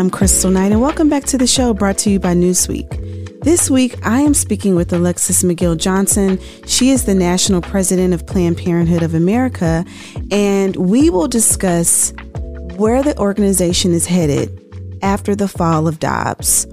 I'm Kristal Knight, and welcome back to the show brought to you by Newsweek. This week, I am speaking with Alexis McGill Johnson. She is the national president of Planned Parenthood of America, and we will discuss where the organization is headed after the fall of Dobbs,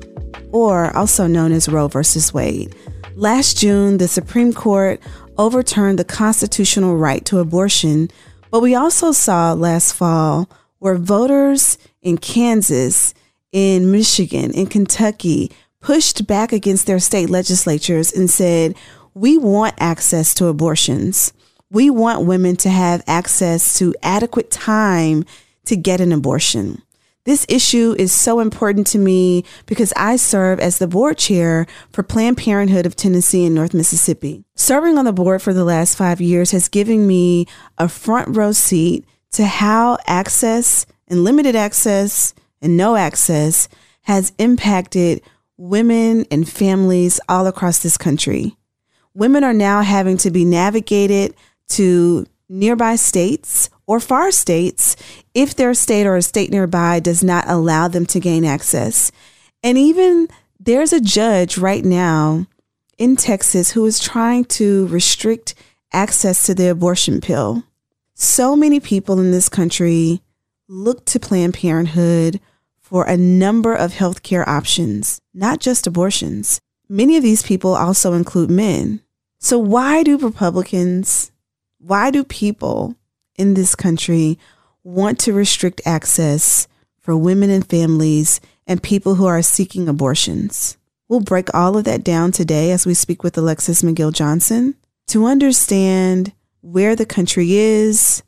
or also known as Roe versus Wade. Last June, the Supreme Court overturned the constitutional right to abortion, but we also saw last fall where voters in Kansas, in Michigan, in Kentucky pushed back against their state legislatures and said, We want access to abortions. We want women to have access to adequate time to get an abortion. This issue is so important to me because I serve as the board chair for Planned Parenthood of Tennessee and North Mississippi. Serving on the board for the last five years has given me a front row seat to how access and limited access and no access has impacted women and families all across this country. Women are now having to be navigated to nearby states or far states if their state or a state nearby does not allow them to gain access. And even there's a judge right now in Texas who is trying to restrict access to the abortion pill. So many people in this country look to Planned Parenthood for a number of healthcare options, not just abortions. Many of these people also include men. So, why do Republicans, why do people in this country want to restrict access for women and families and people who are seeking abortions? We'll break all of that down today as we speak with Alexis McGill Johnson to understand where the country is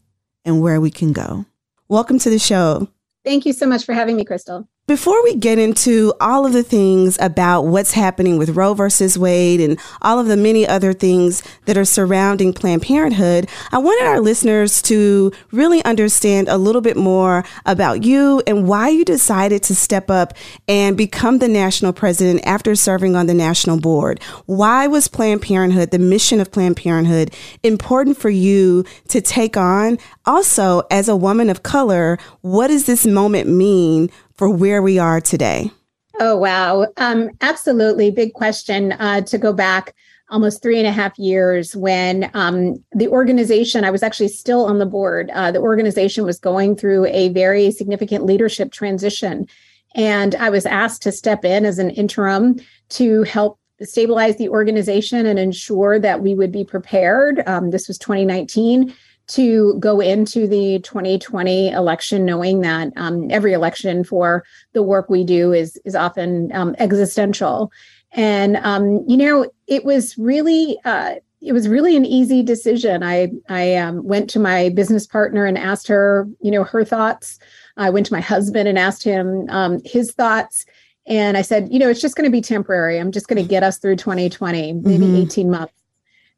and where we can go. Welcome to the show. Thank you so much for having me, Kristal. Before we get into all of the things about what's happening with Roe versus Wade and all of the many other things that are surrounding Planned Parenthood, I wanted our listeners to really understand a little bit more about you and why you decided to step up and become the national president after serving on the national board. Why was Planned Parenthood, the mission of Planned Parenthood, important for you to take on? Also, as a woman of color, what does this moment mean for where we are today? Oh, wow. Um, absolutely. Big question uh, to go back almost three and a half years when um, the organization, I was actually still on the board, uh, the organization was going through a very significant leadership transition. And I was asked to step in as an interim to help stabilize the organization and ensure that we would be prepared. Um, this was 2019 to go into the 2020 election knowing that um, every election for the work we do is is often um, existential. And um, you know it was really uh, it was really an easy decision. I i um, went to my business partner and asked her you know her thoughts. I went to my husband and asked him um, his thoughts. And i said you know it's just going to be temporary. I'm just going to get us through 2020 maybe mm-hmm. 18 months.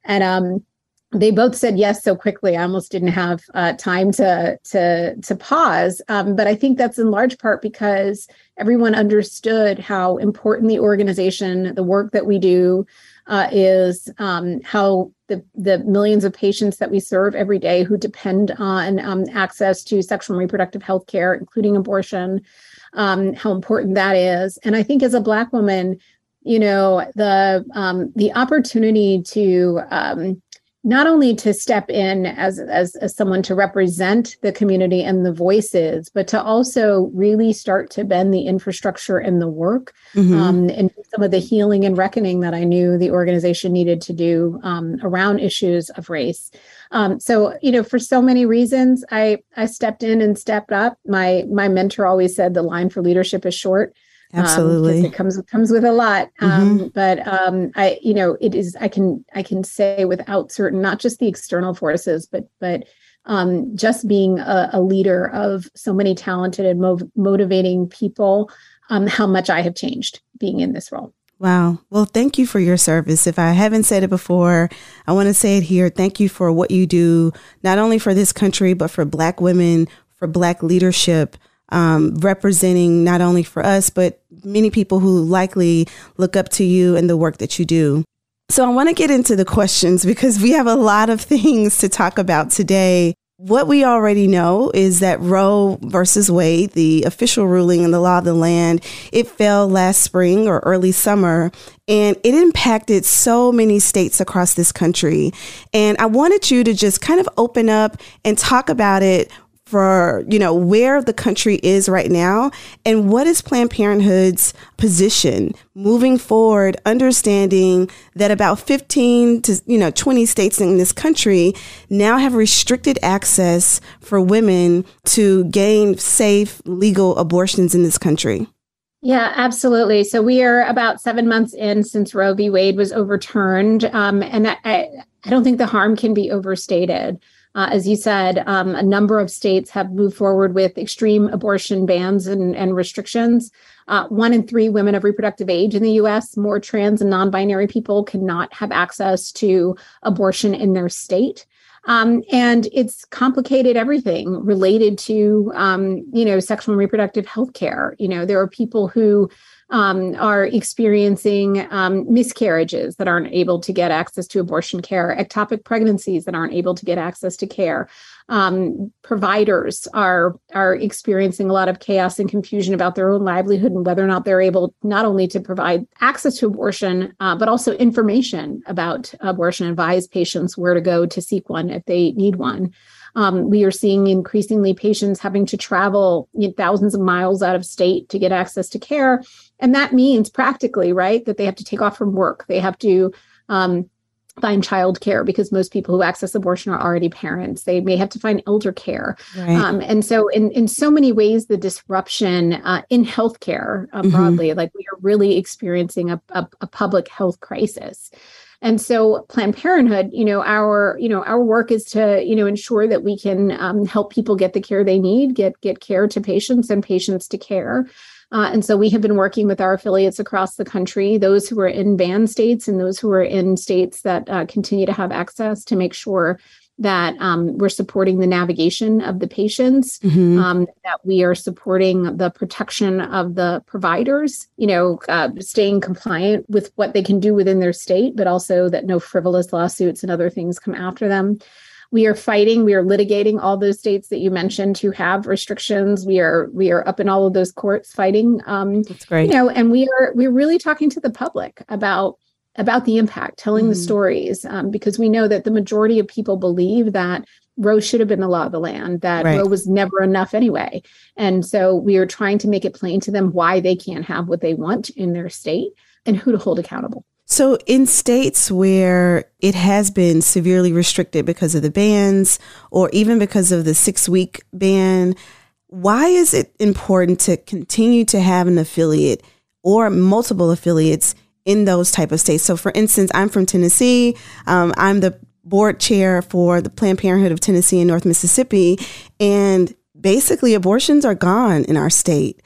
And um they both said yes so quickly. I almost didn't have uh, time to to to pause. Um, but I think that's in large part because everyone understood how important the organization, the work that we do, uh, is. Um, how the the millions of patients that we serve every day who depend on um, access to sexual and reproductive health care, including abortion, um, how important that is. And I think as a Black woman, you know, the um, the opportunity to um, not only to step in as, as, as someone to represent the community and the voices, but to also really start to bend the infrastructure and the work mm-hmm. um, and some of the healing and reckoning that I knew the organization needed to do um, around issues of race. Um, so, you know, for so many reasons, I I stepped in and stepped up. My my mentor always said the line for leadership is short. Um, Absolutely, um, it comes comes with a lot. Um, mm-hmm. But um, I, you know, it is. I can I can say without certain, not just the external forces, but but um, just being a, a, leader of so many talented and mov- motivating people, um, how much I have changed being in this role. Wow. Well, thank you for your service. If I haven't said it before, I want to say it here. Thank you for what you do, not only for this country, but for Black women, for Black leadership, um, representing not only for us, but many people who likely look up to you and the work that you do. So I want to get into the questions because we have a lot of things to talk about today. What we already know is that Roe versus Wade, the official ruling in the law of the land, it fell last spring or early summer, and it impacted so many states across this country. And I wanted you to just kind of open up and talk about it for you know where the country is right now and what is planned parenthood's position moving forward understanding that about 15 to you know 20 states in this country now have restricted access for women to gain safe legal abortions in this country yeah, absolutely. So we are about seven months in since Roe v. Wade was overturned, um, and I, I don't think the harm can be overstated. Uh, as you said, um, a number of states have moved forward with extreme abortion bans and, and restrictions. Uh, one in three women of reproductive age in the US, more trans and non binary people, cannot have access to abortion in their state. Um, and it's complicated everything related to, um, you know, sexual and reproductive health care. You know, there are people who um, are experiencing um, miscarriages that aren't able to get access to abortion care, ectopic pregnancies that aren't able to get access to care. Um, providers are are experiencing a lot of chaos and confusion about their own livelihood and whether or not they're able not only to provide access to abortion, uh, but also information about abortion, advise patients where to go to seek one if they need one. Um, we are seeing increasingly patients having to travel you know, thousands of miles out of state to get access to care. And that means practically, right, that they have to take off from work. They have to um, find childcare because most people who access abortion are already parents. They may have to find elder care. Right. Um, and so, in, in so many ways, the disruption uh, in healthcare uh, mm-hmm. broadly, like we are really experiencing a, a, a public health crisis. And so Planned Parenthood, you know, our, you know, our work is to, you know, ensure that we can um, help people get the care they need, get get care to patients and patients to care. Uh, and so we have been working with our affiliates across the country, those who are in ban states and those who are in states that uh, continue to have access to make sure that um, we're supporting the navigation of the patients, mm-hmm. um, that we are supporting the protection of the providers, you know, uh, staying compliant with what they can do within their state, but also that no frivolous lawsuits and other things come after them. We are fighting, we are litigating all those states that you mentioned who have restrictions. We are we are up in all of those courts fighting. Um, That's great. You know, and we are we're really talking to the public about about the impact, telling mm. the stories, um, because we know that the majority of people believe that Roe should have been the law of the land, that right. Roe was never enough anyway. And so we are trying to make it plain to them why they can't have what they want in their state and who to hold accountable. So, in states where it has been severely restricted because of the bans or even because of the six week ban, why is it important to continue to have an affiliate or multiple affiliates in those type of states. So, for instance, I'm from Tennessee. Um, I'm the board chair for the Planned Parenthood of Tennessee and North Mississippi, and basically, abortions are gone in our state.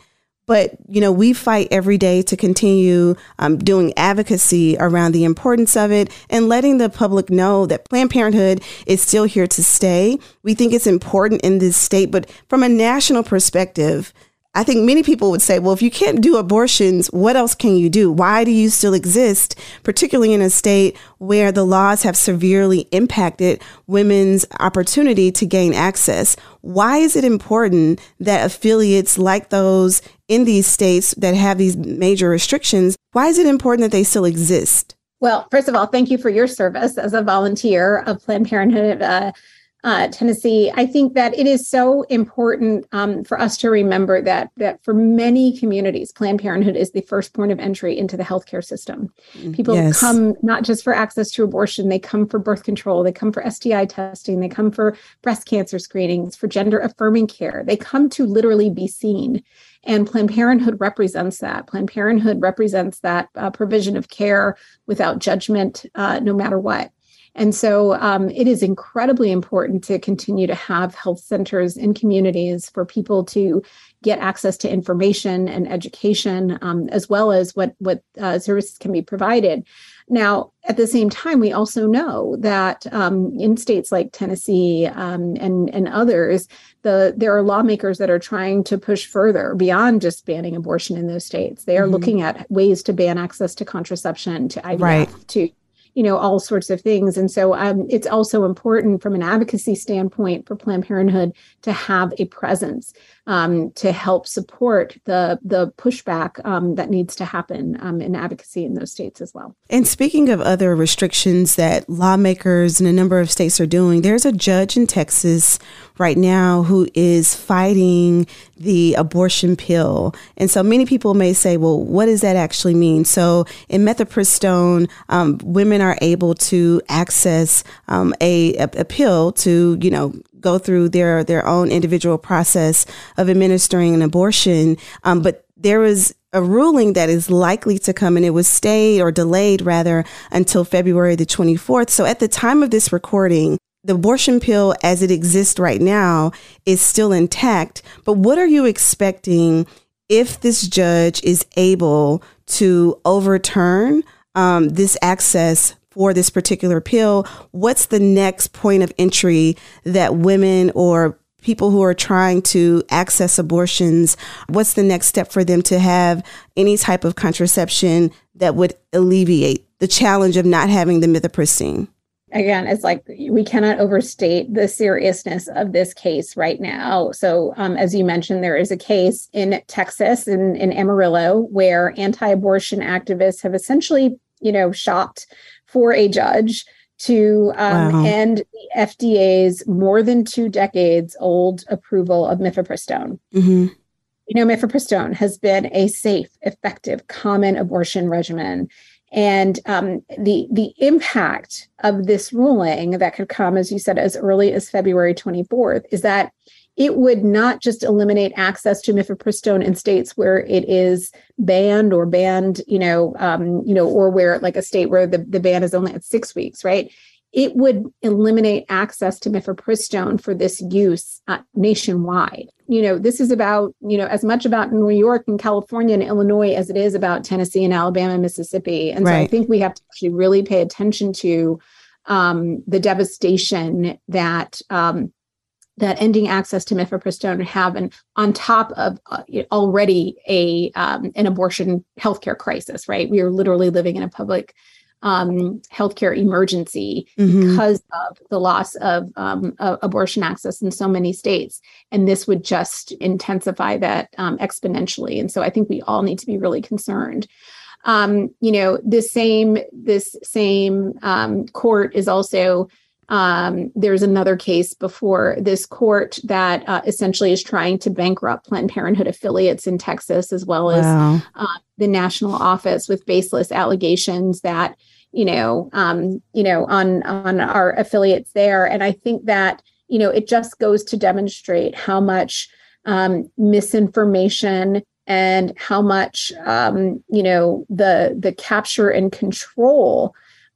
But you know, we fight every day to continue um, doing advocacy around the importance of it and letting the public know that Planned Parenthood is still here to stay. We think it's important in this state, but from a national perspective, I think many people would say, well, if you can't do abortions, what else can you do? Why do you still exist, particularly in a state where the laws have severely impacted women's opportunity to gain access? Why is it important that affiliates like those in these states that have these major restrictions, why is it important that they still exist? Well, first of all, thank you for your service as a volunteer of Planned Parenthood. Uh, uh, Tennessee, I think that it is so important um, for us to remember that that for many communities, Planned Parenthood is the first point of entry into the healthcare system. Mm, People yes. come not just for access to abortion; they come for birth control, they come for STI testing, they come for breast cancer screenings, for gender affirming care. They come to literally be seen. And Planned Parenthood represents that. Planned Parenthood represents that uh, provision of care without judgment, uh, no matter what. And so um, it is incredibly important to continue to have health centers in communities for people to get access to information and education, um, as well as what, what uh, services can be provided. Now, at the same time, we also know that um, in states like Tennessee um, and, and others, the, there are lawmakers that are trying to push further beyond just banning abortion in those states. They are mm-hmm. looking at ways to ban access to contraception, to IVF, right. to you know all sorts of things and so um, it's also important from an advocacy standpoint for planned parenthood to have a presence um, to help support the the pushback um, that needs to happen um, in advocacy in those states as well. And speaking of other restrictions that lawmakers in a number of states are doing, there's a judge in Texas right now who is fighting the abortion pill. And so many people may say, well, what does that actually mean? So in mifepristone, um, women are able to access um, a, a, a pill to, you know, go through their their own individual process of administering an abortion. Um, but there was a ruling that is likely to come and it was stayed or delayed rather until February the 24th. So at the time of this recording, the abortion pill as it exists right now is still intact. But what are you expecting if this judge is able to overturn um, this access for this particular pill, what's the next point of entry that women or people who are trying to access abortions, what's the next step for them to have any type of contraception that would alleviate the challenge of not having the mifepristone? Again, it's like we cannot overstate the seriousness of this case right now. So, um, as you mentioned, there is a case in Texas, in, in Amarillo, where anti abortion activists have essentially, you know, shopped for a judge to um, wow. end the FDA's more than two decades old approval of mifepristone. Mm-hmm. You know, mifepristone has been a safe, effective, common abortion regimen. And um, the the impact of this ruling that could come, as you said, as early as February 24th, is that it would not just eliminate access to mifepristone in states where it is banned or banned, you know, um, you know, or where like a state where the, the ban is only at six weeks, right? It would eliminate access to mifepristone for this use uh, nationwide. You know, this is about, you know, as much about New York and California and Illinois as it is about Tennessee and Alabama and Mississippi. And right. so I think we have to actually really pay attention to um, the devastation that um, that ending access to mifepristone have an on top of uh, already a um, an abortion healthcare crisis right? We are literally living in a public um, healthcare emergency mm-hmm. because of the loss of um, abortion access in so many states. And this would just intensify that um, exponentially. And so i think we all need to be really concerned. Um, you know this same this same um, court is also um, there's another case before this court that uh, essentially is trying to bankrupt Planned Parenthood affiliates in Texas, as well wow. as uh, the national office, with baseless allegations that you know, um, you know, on on our affiliates there. And I think that you know it just goes to demonstrate how much um, misinformation and how much um, you know the the capture and control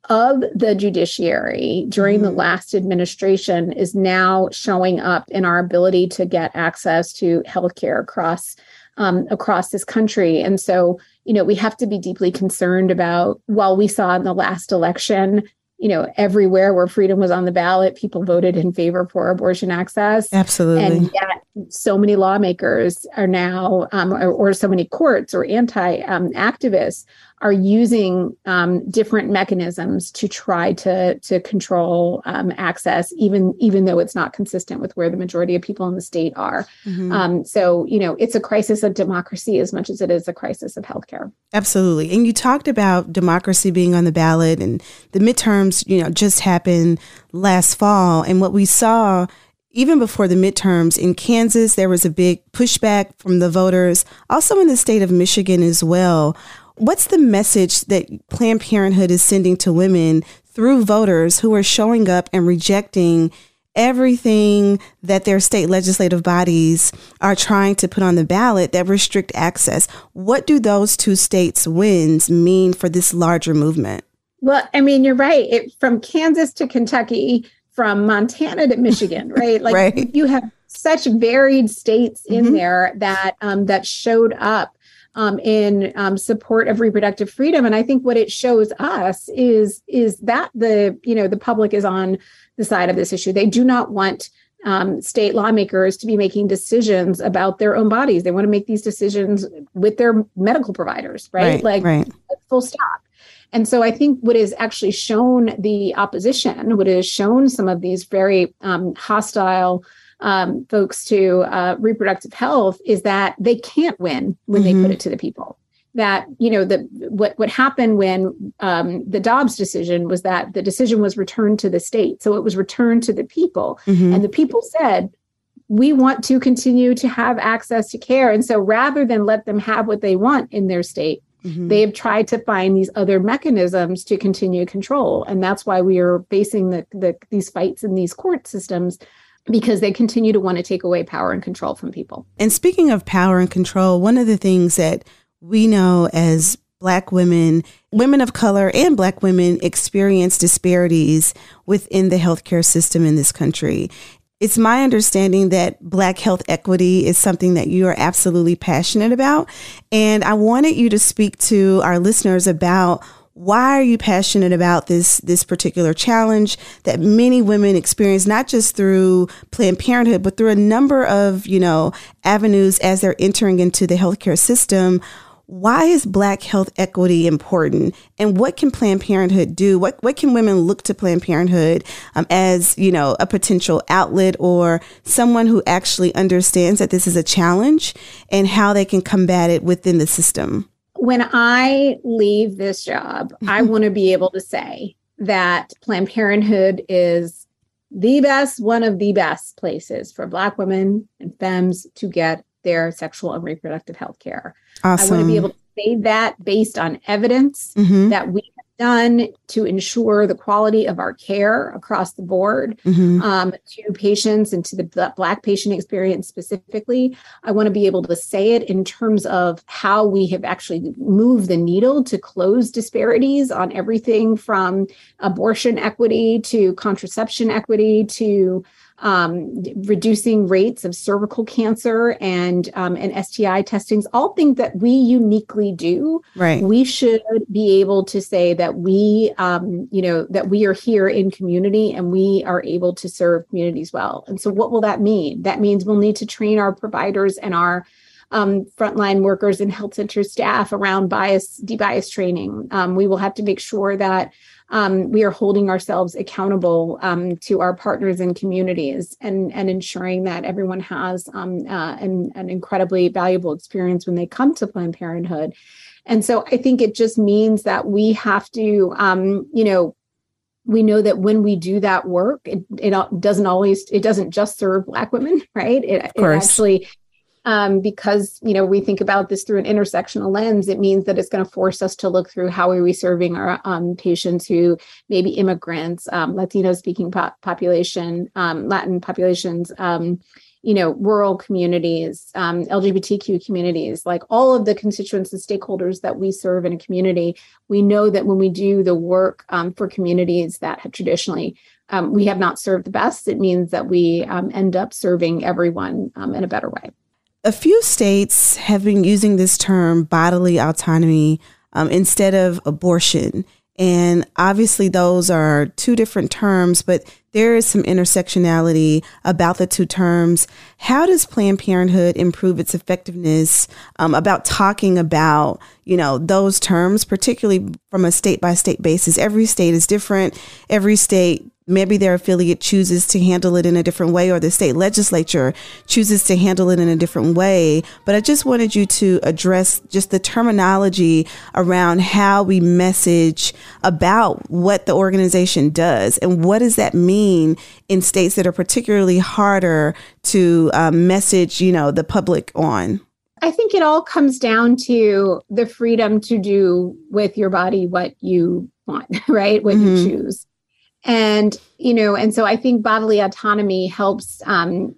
of the judiciary during mm-hmm. the last administration is now showing up in our ability to get access to healthcare across um, across this country. And so, you know, we have to be deeply concerned about. While we saw in the last election, you know, everywhere where freedom was on the ballot, people voted in favor for abortion access. Absolutely. And yet, so many lawmakers are now, um, or, or, so many courts or anti um, activists are using um, different mechanisms to try to to control um, access, even even though it's not consistent with where the majority of people in the state are. Mm-hmm. Um, so you know, it's a crisis of democracy as much as it is a crisis of healthcare. Absolutely, and you talked about democracy being on the ballot, and the midterms, you know, just happened last fall, and what we saw even before the midterms in Kansas, there was a big pushback from the voters, also in the state of Michigan as well. What's the message that Planned Parenthood is sending to women through voters who are showing up and rejecting everything that their state legislative bodies are trying to put on the ballot that restrict access? What do those two states' wins mean for this larger movement? Well, I mean, you're right. It, from Kansas to Kentucky, from Montana to Michigan, right? Like right. you have such varied states in mm-hmm. there that um, that showed up um, in um, support of reproductive freedom. And I think what it shows us is is that the you know the public is on the side of this issue. They do not want um, state lawmakers to be making decisions about their own bodies. They want to make these decisions with their medical providers, right? right like right. full stop. And so I think what has actually shown the opposition, what has shown some of these very um, hostile um, folks to uh, reproductive health is that they can't win when mm-hmm. they put mm-hmm. it to the people. That you know the what what happened when um, the Dobbs decision was that the decision was returned to the state, so it was returned to the people, mm-hmm. and the people said we want to continue to have access to care, and so rather than let them have what they want in their state, Mm-hmm. They have tried to find these other mechanisms to continue control, and that's why we are facing the, the, these fights in these court systems because they continue to want to take away power and control from people. And speaking of power and control, one of the things that we know as Black women, women of color, and Black women experience disparities within the healthcare system in this country. It's my understanding that Black health equity is something that you are absolutely passionate about. And I wanted you to speak to our listeners about why are you passionate about this this particular challenge that many women experience not just through planned parenthood but through a number of you know avenues as they're entering into the healthcare system? Why is black health equity important? And what can planned parenthood do? What what can women look to planned parenthood um, as you know a potential outlet or someone who actually understands that this is a challenge and how they can combat it within the system when I leave this job, I want to be able to say that Planned Parenthood is the best, one of the best places for Black women and femmes to get their sexual and reproductive health care. Awesome. I want to be able to say that based on evidence mm-hmm. that we done to ensure the quality of our care across the board mm-hmm. um, to patients and to the Black patient experience specifically. I want to be able to say it in terms of how we have actually moved the needle to close disparities on everything from abortion equity to contraception equity to um, reducing rates of cervical cancer and um, and STI testings, all things that we uniquely do. Right. We should be able to say that we, um, you know, that we are here in community and we are able to serve communities well. And so, what will that mean? That means we'll need to train our providers and our um, frontline workers and health center staff around bias, debias training. Um, we will have to make sure that um, we are holding ourselves accountable um, to our partners and communities and, and ensuring that everyone has um, uh, an, an incredibly valuable experience when they come to Planned Parenthood. And so I think it just means that we have to, um, you know, we know that when we do that work, it, it doesn't always, it doesn't just serve Black women, right? It, it actually um, because you know we think about this through an intersectional lens it means that it's going to force us to look through how are we serving our um, patients who may be immigrants um, latino speaking po- population um, latin populations um, you know rural communities um, lgbtq communities like all of the constituents and stakeholders that we serve in a community. We know that when we do the work for communities that have traditionally we have not served the best it means that we end up serving everyone in a better way a few states have been using this term bodily autonomy um, instead of abortion. And obviously, those are two different terms, but there is some intersectionality about the two terms. How does Planned Parenthood improve its effectiveness um, about talking about, you know, those terms, particularly from a state by state basis? Every state is different. Every state maybe their affiliate chooses to handle it in a different way or the state legislature chooses to handle it in a different way. But I just wanted you to address just the terminology around how we message about what the organization does and what does that mean in states that are particularly harder to um, message, you know, the public on. I think it all comes down to the freedom to do with your body what you want, right? What mm-hmm. you choose and you know and so i think bodily autonomy helps um,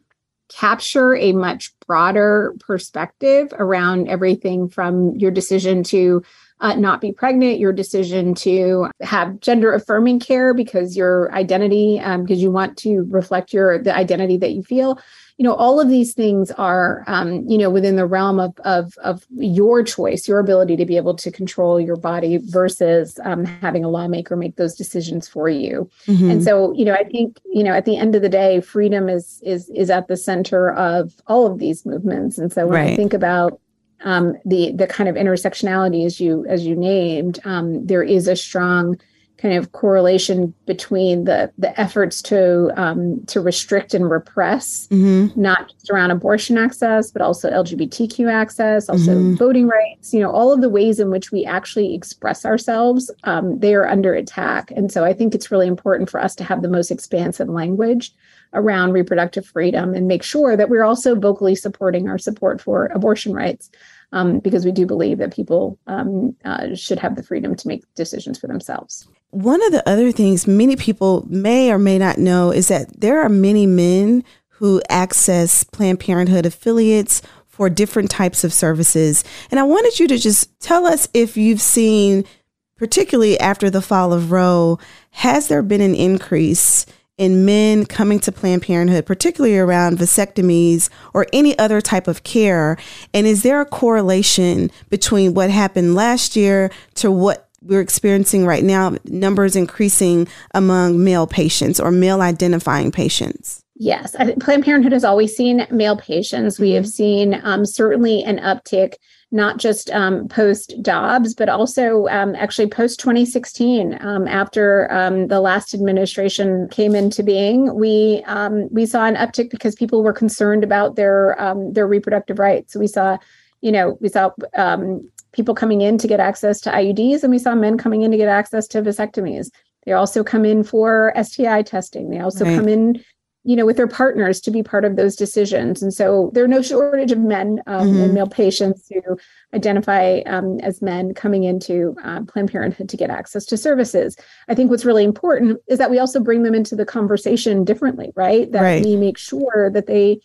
capture a much broader perspective around everything from your decision to uh, not be pregnant, your decision to have gender affirming care because your identity, um, because you want to reflect your the identity that you feel, you know all of these things are um, you know within the realm of, of of your choice your ability to be able to control your body versus um, having a lawmaker make those decisions for you mm-hmm. and so you know i think you know at the end of the day freedom is is is at the center of all of these movements and so when right. i think about um, the the kind of intersectionality as you as you named um, there is a strong kind of correlation between the the efforts to um, to restrict and repress, mm-hmm. not just around abortion access, but also LGBTQ access, also mm-hmm. voting rights. You know, all of the ways in which we actually express ourselves, um, they are under attack. And so, I think it's really important for us to have the most expansive language around reproductive freedom and make sure that we're also vocally supporting our support for abortion rights um, because we do believe that people um, uh, should have the freedom to make decisions for themselves. One of the other things many people may or may not know is that there are many men who access Planned Parenthood affiliates for different types of services. And I wanted you to just tell us if you've seen, particularly after the fall of Roe, has there been an increase in men coming to Planned Parenthood, particularly around vasectomies or any other type of care? And is there a correlation between what happened last year to what we're experiencing right now, numbers increasing among male patients or male identifying patients? Yes, Planned Parenthood has always seen male patients. We have seen um, certainly an uptick not just um, post Dobbs, but also um, actually post 2016. Um, after um, the last administration came into being, we um, we saw an uptick because people were concerned about their um, their reproductive rights. So we saw, you know, we saw people coming in to get access to IUDs, and we saw men coming in to get access to vasectomies. They also come in for STI testing. They also right. come in you know with their partners to be part of those decisions and so there are no shortage of men um, mm-hmm. and male patients who identify um, as men coming into uh, planned parenthood to get access to services i think what's really important is that we also bring them into the conversation differently right that right. we make sure that they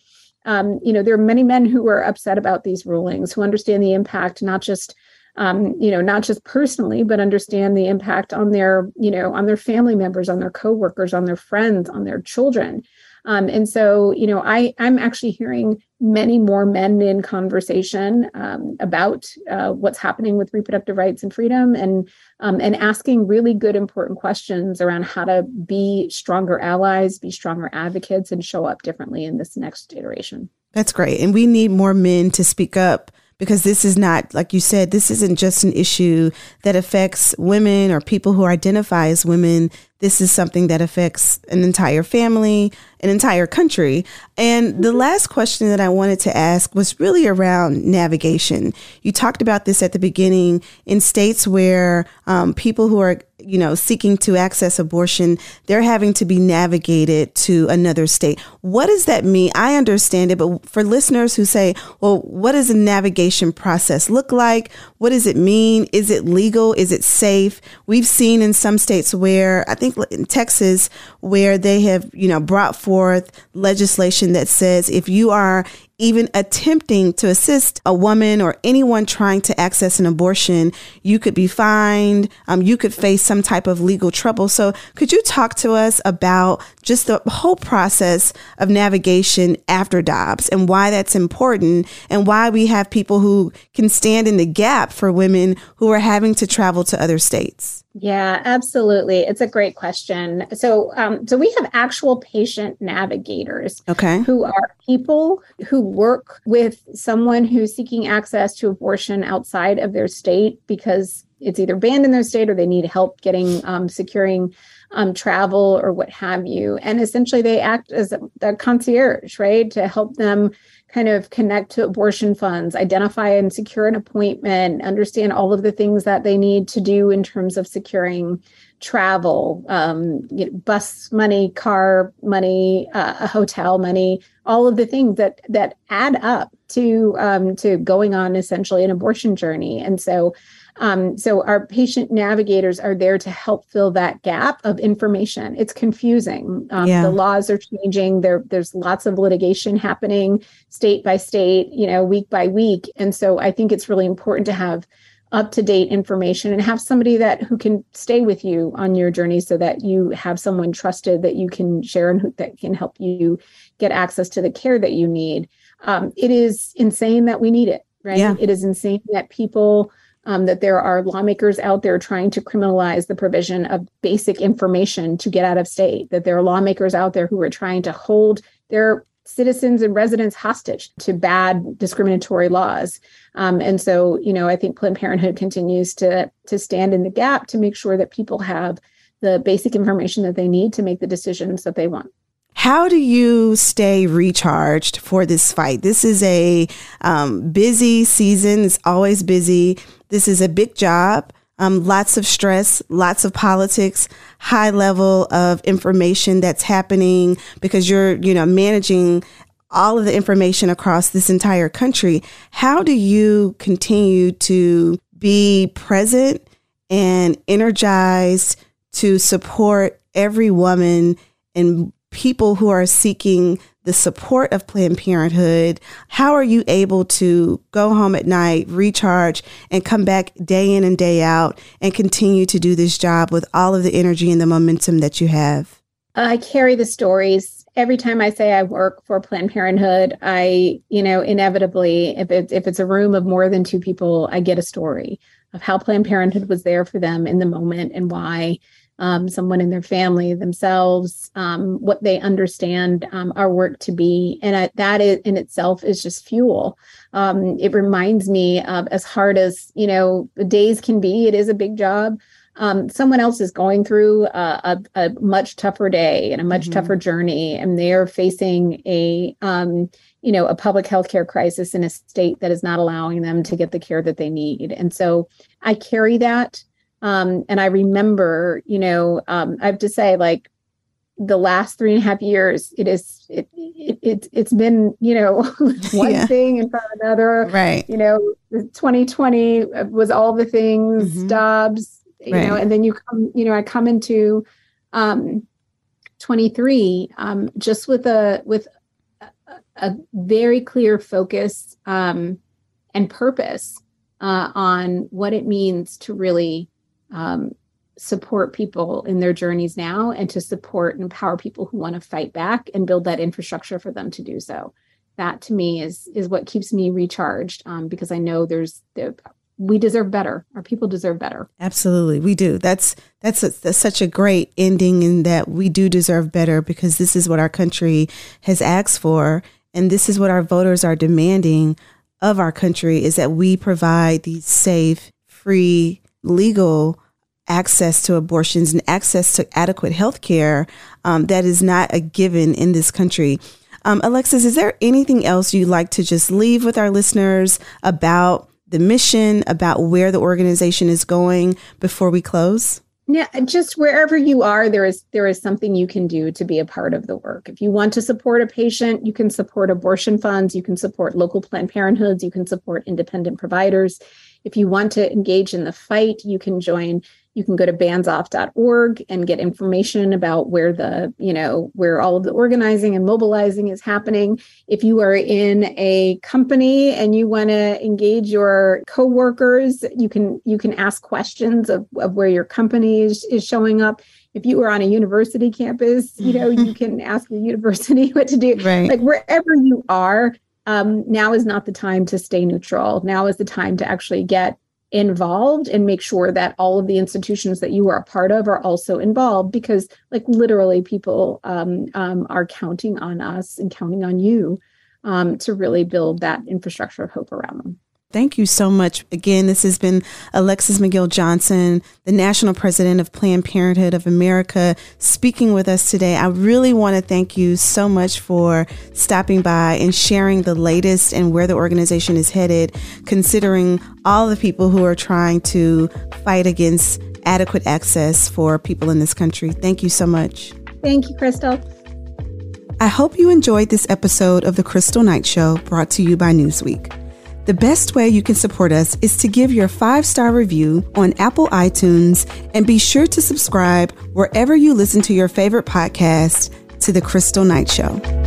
um, you know there are many men who are upset about these rulings who understand the impact not just um, you know, not just personally, but understand the impact on their, you know, on their family members, on their coworkers, on their friends, on their children. Um, and so, you know, I I'm actually hearing many more men in conversation um, about uh, what's happening with reproductive rights and freedom, and um, and asking really good, important questions around how to be stronger allies, be stronger advocates, and show up differently in this next iteration. That's great, and we need more men to speak up because this is not, like you said, this isn't just an issue that affects women or people who identify as women. This is something that affects an entire family, an entire country. And the last question that I wanted to ask was really around navigation. You talked about this at the beginning in states where um, people who are you know, seeking to access abortion, they're having to be navigated to another state. What does that mean? I understand it, but for listeners who say, well, what does a navigation process look like? What does it mean? Is it legal? Is it safe? We've seen in some states where, I think in Texas, where they have, you know, brought forth legislation that says if you are even attempting to assist a woman or anyone trying to access an abortion, you could be fined. Um, you could face some type of legal trouble. So, could you talk to us about just the whole process of navigation after Dobbs and why that's important and why we have people who can stand in the gap for women who are having to travel to other states? Yeah, absolutely. It's a great question. So, um, so we have actual patient navigators, okay, who are people who work with someone who's seeking access to abortion outside of their state because it's either banned in their state or they need help getting um, securing um, travel or what have you. And essentially, they act as a, concierge, right, to help them kind of connect to abortion funds, identify and secure an appointment, understand all of the things that they need to do in terms of securing travel, um, you know, bus money, car money, uh, hotel money, all of the things that that add up to um, to going on essentially an abortion journey. And so um, so our patient navigators are there to help fill that gap of information. It's confusing. Um, yeah. The laws are changing. There, there's lots of litigation happening state by state, you know, week by week. And so I think it's really important to have up to date information and have somebody that who can stay with you on your journey so that you have someone trusted that you can share and who, that can help you get access to the care that you need. Um, it is insane that we need it, right? Yeah. It is insane that people um, that there are lawmakers out there trying to criminalize the provision of basic information to get out of state, that there are lawmakers out there who are trying to hold their citizens and residents hostage to bad discriminatory laws. Um, and so, you know, I think Planned Parenthood continues to to stand in the gap to make sure that people have the basic information that they need to make the decisions that they want. How do you stay recharged for this fight? This is a um, busy season. It's always busy. This is a big job. Um, lots of stress, lots of politics, high level of information that's happening because you're, you know, managing all of the information across this entire country. How do you continue to be present and energized to support every woman and people who are seeking the support of Planned Parenthood, how are you able to go home at night, recharge, and come back day in and day out and continue to do this job with all of the energy and the momentum that you have? I carry the stories. Every time I say I work for Planned Parenthood, I, you know, inevitably, if it's if it's a room of more than two people, I get a story of how Planned Parenthood was there for them in the moment and why um, someone in their family themselves, um, what they understand um, our work to be. And I, that is, in itself is just fuel. Um, it reminds me of as hard as, you know, the days can be, it is a big job. Um, someone else is going through a, a, a, much tougher day and a much mm-hmm. tougher journey, and they are facing a, um, you know, a public health care crisis in a state that is not allowing them to get the care that they need. And so I carry that um, and I remember, you know, um, I have to say, like the last three and a half years, it is it, it, it it's been, you know, one yeah. thing in front of another. Right. You know, 2020 was all the things, mm-hmm. Dobbs, you right. know, and then you come, you know, I come into um 23 um just with a with a, a very clear focus um and purpose uh, on what it means to really um, support people in their journeys now and to support and empower people who want to fight back and build that infrastructure for them to do so. That to me is is what keeps me recharged um, because i know there's the, we deserve better. Our people deserve better. Absolutely. We do. That's that's, a, that's such a great ending in that we do deserve better because this is what our country has asked for. And this is what our voters are demanding of our country is that we provide these safe free legal access to abortions and access to adequate health care um, that is not a given in this country. Um, Alexis, is there anything else you'd like to just leave with our listeners about the mission, about where the organization is going before we close? Yeah, just wherever you are, there is there is something you can do to be a part of the work. If you want to support a patient, you can support abortion funds, you can support local Planned Parenthoods, you can support independent providers. If you want to engage in the fight, you can join you can go to bansoff.org and get information about where the you know where all of the organizing and mobilizing is happening. If you are in a company and you want to engage your coworkers you can you can ask questions of, of where your company is, is showing up. If you are on a university campus you know you can ask the university what to do. Right. like wherever you are um, now is not the time to stay neutral. Now is the time to actually get involved and make sure that all of the institutions that you are a part of are also involved because like literally people um, um, are counting on us and counting on you um, to really build that infrastructure of hope around them Thank you so much. Again, this has been Alexis McGill Johnson, the National President of Planned Parenthood of America, speaking with us today. I really want to thank you so much for stopping by and sharing the latest and where the organization is headed, considering all the people who are trying to fight against adequate access for people in this country. Thank you so much. Thank you, Kristal. I hope you enjoyed this episode of The Kristal Knight Show brought to you by Newsweek. The best way you can support us is to give your five star review on Apple iTunes and be sure to subscribe wherever you listen to your favorite podcast to The Kristal Knight Show.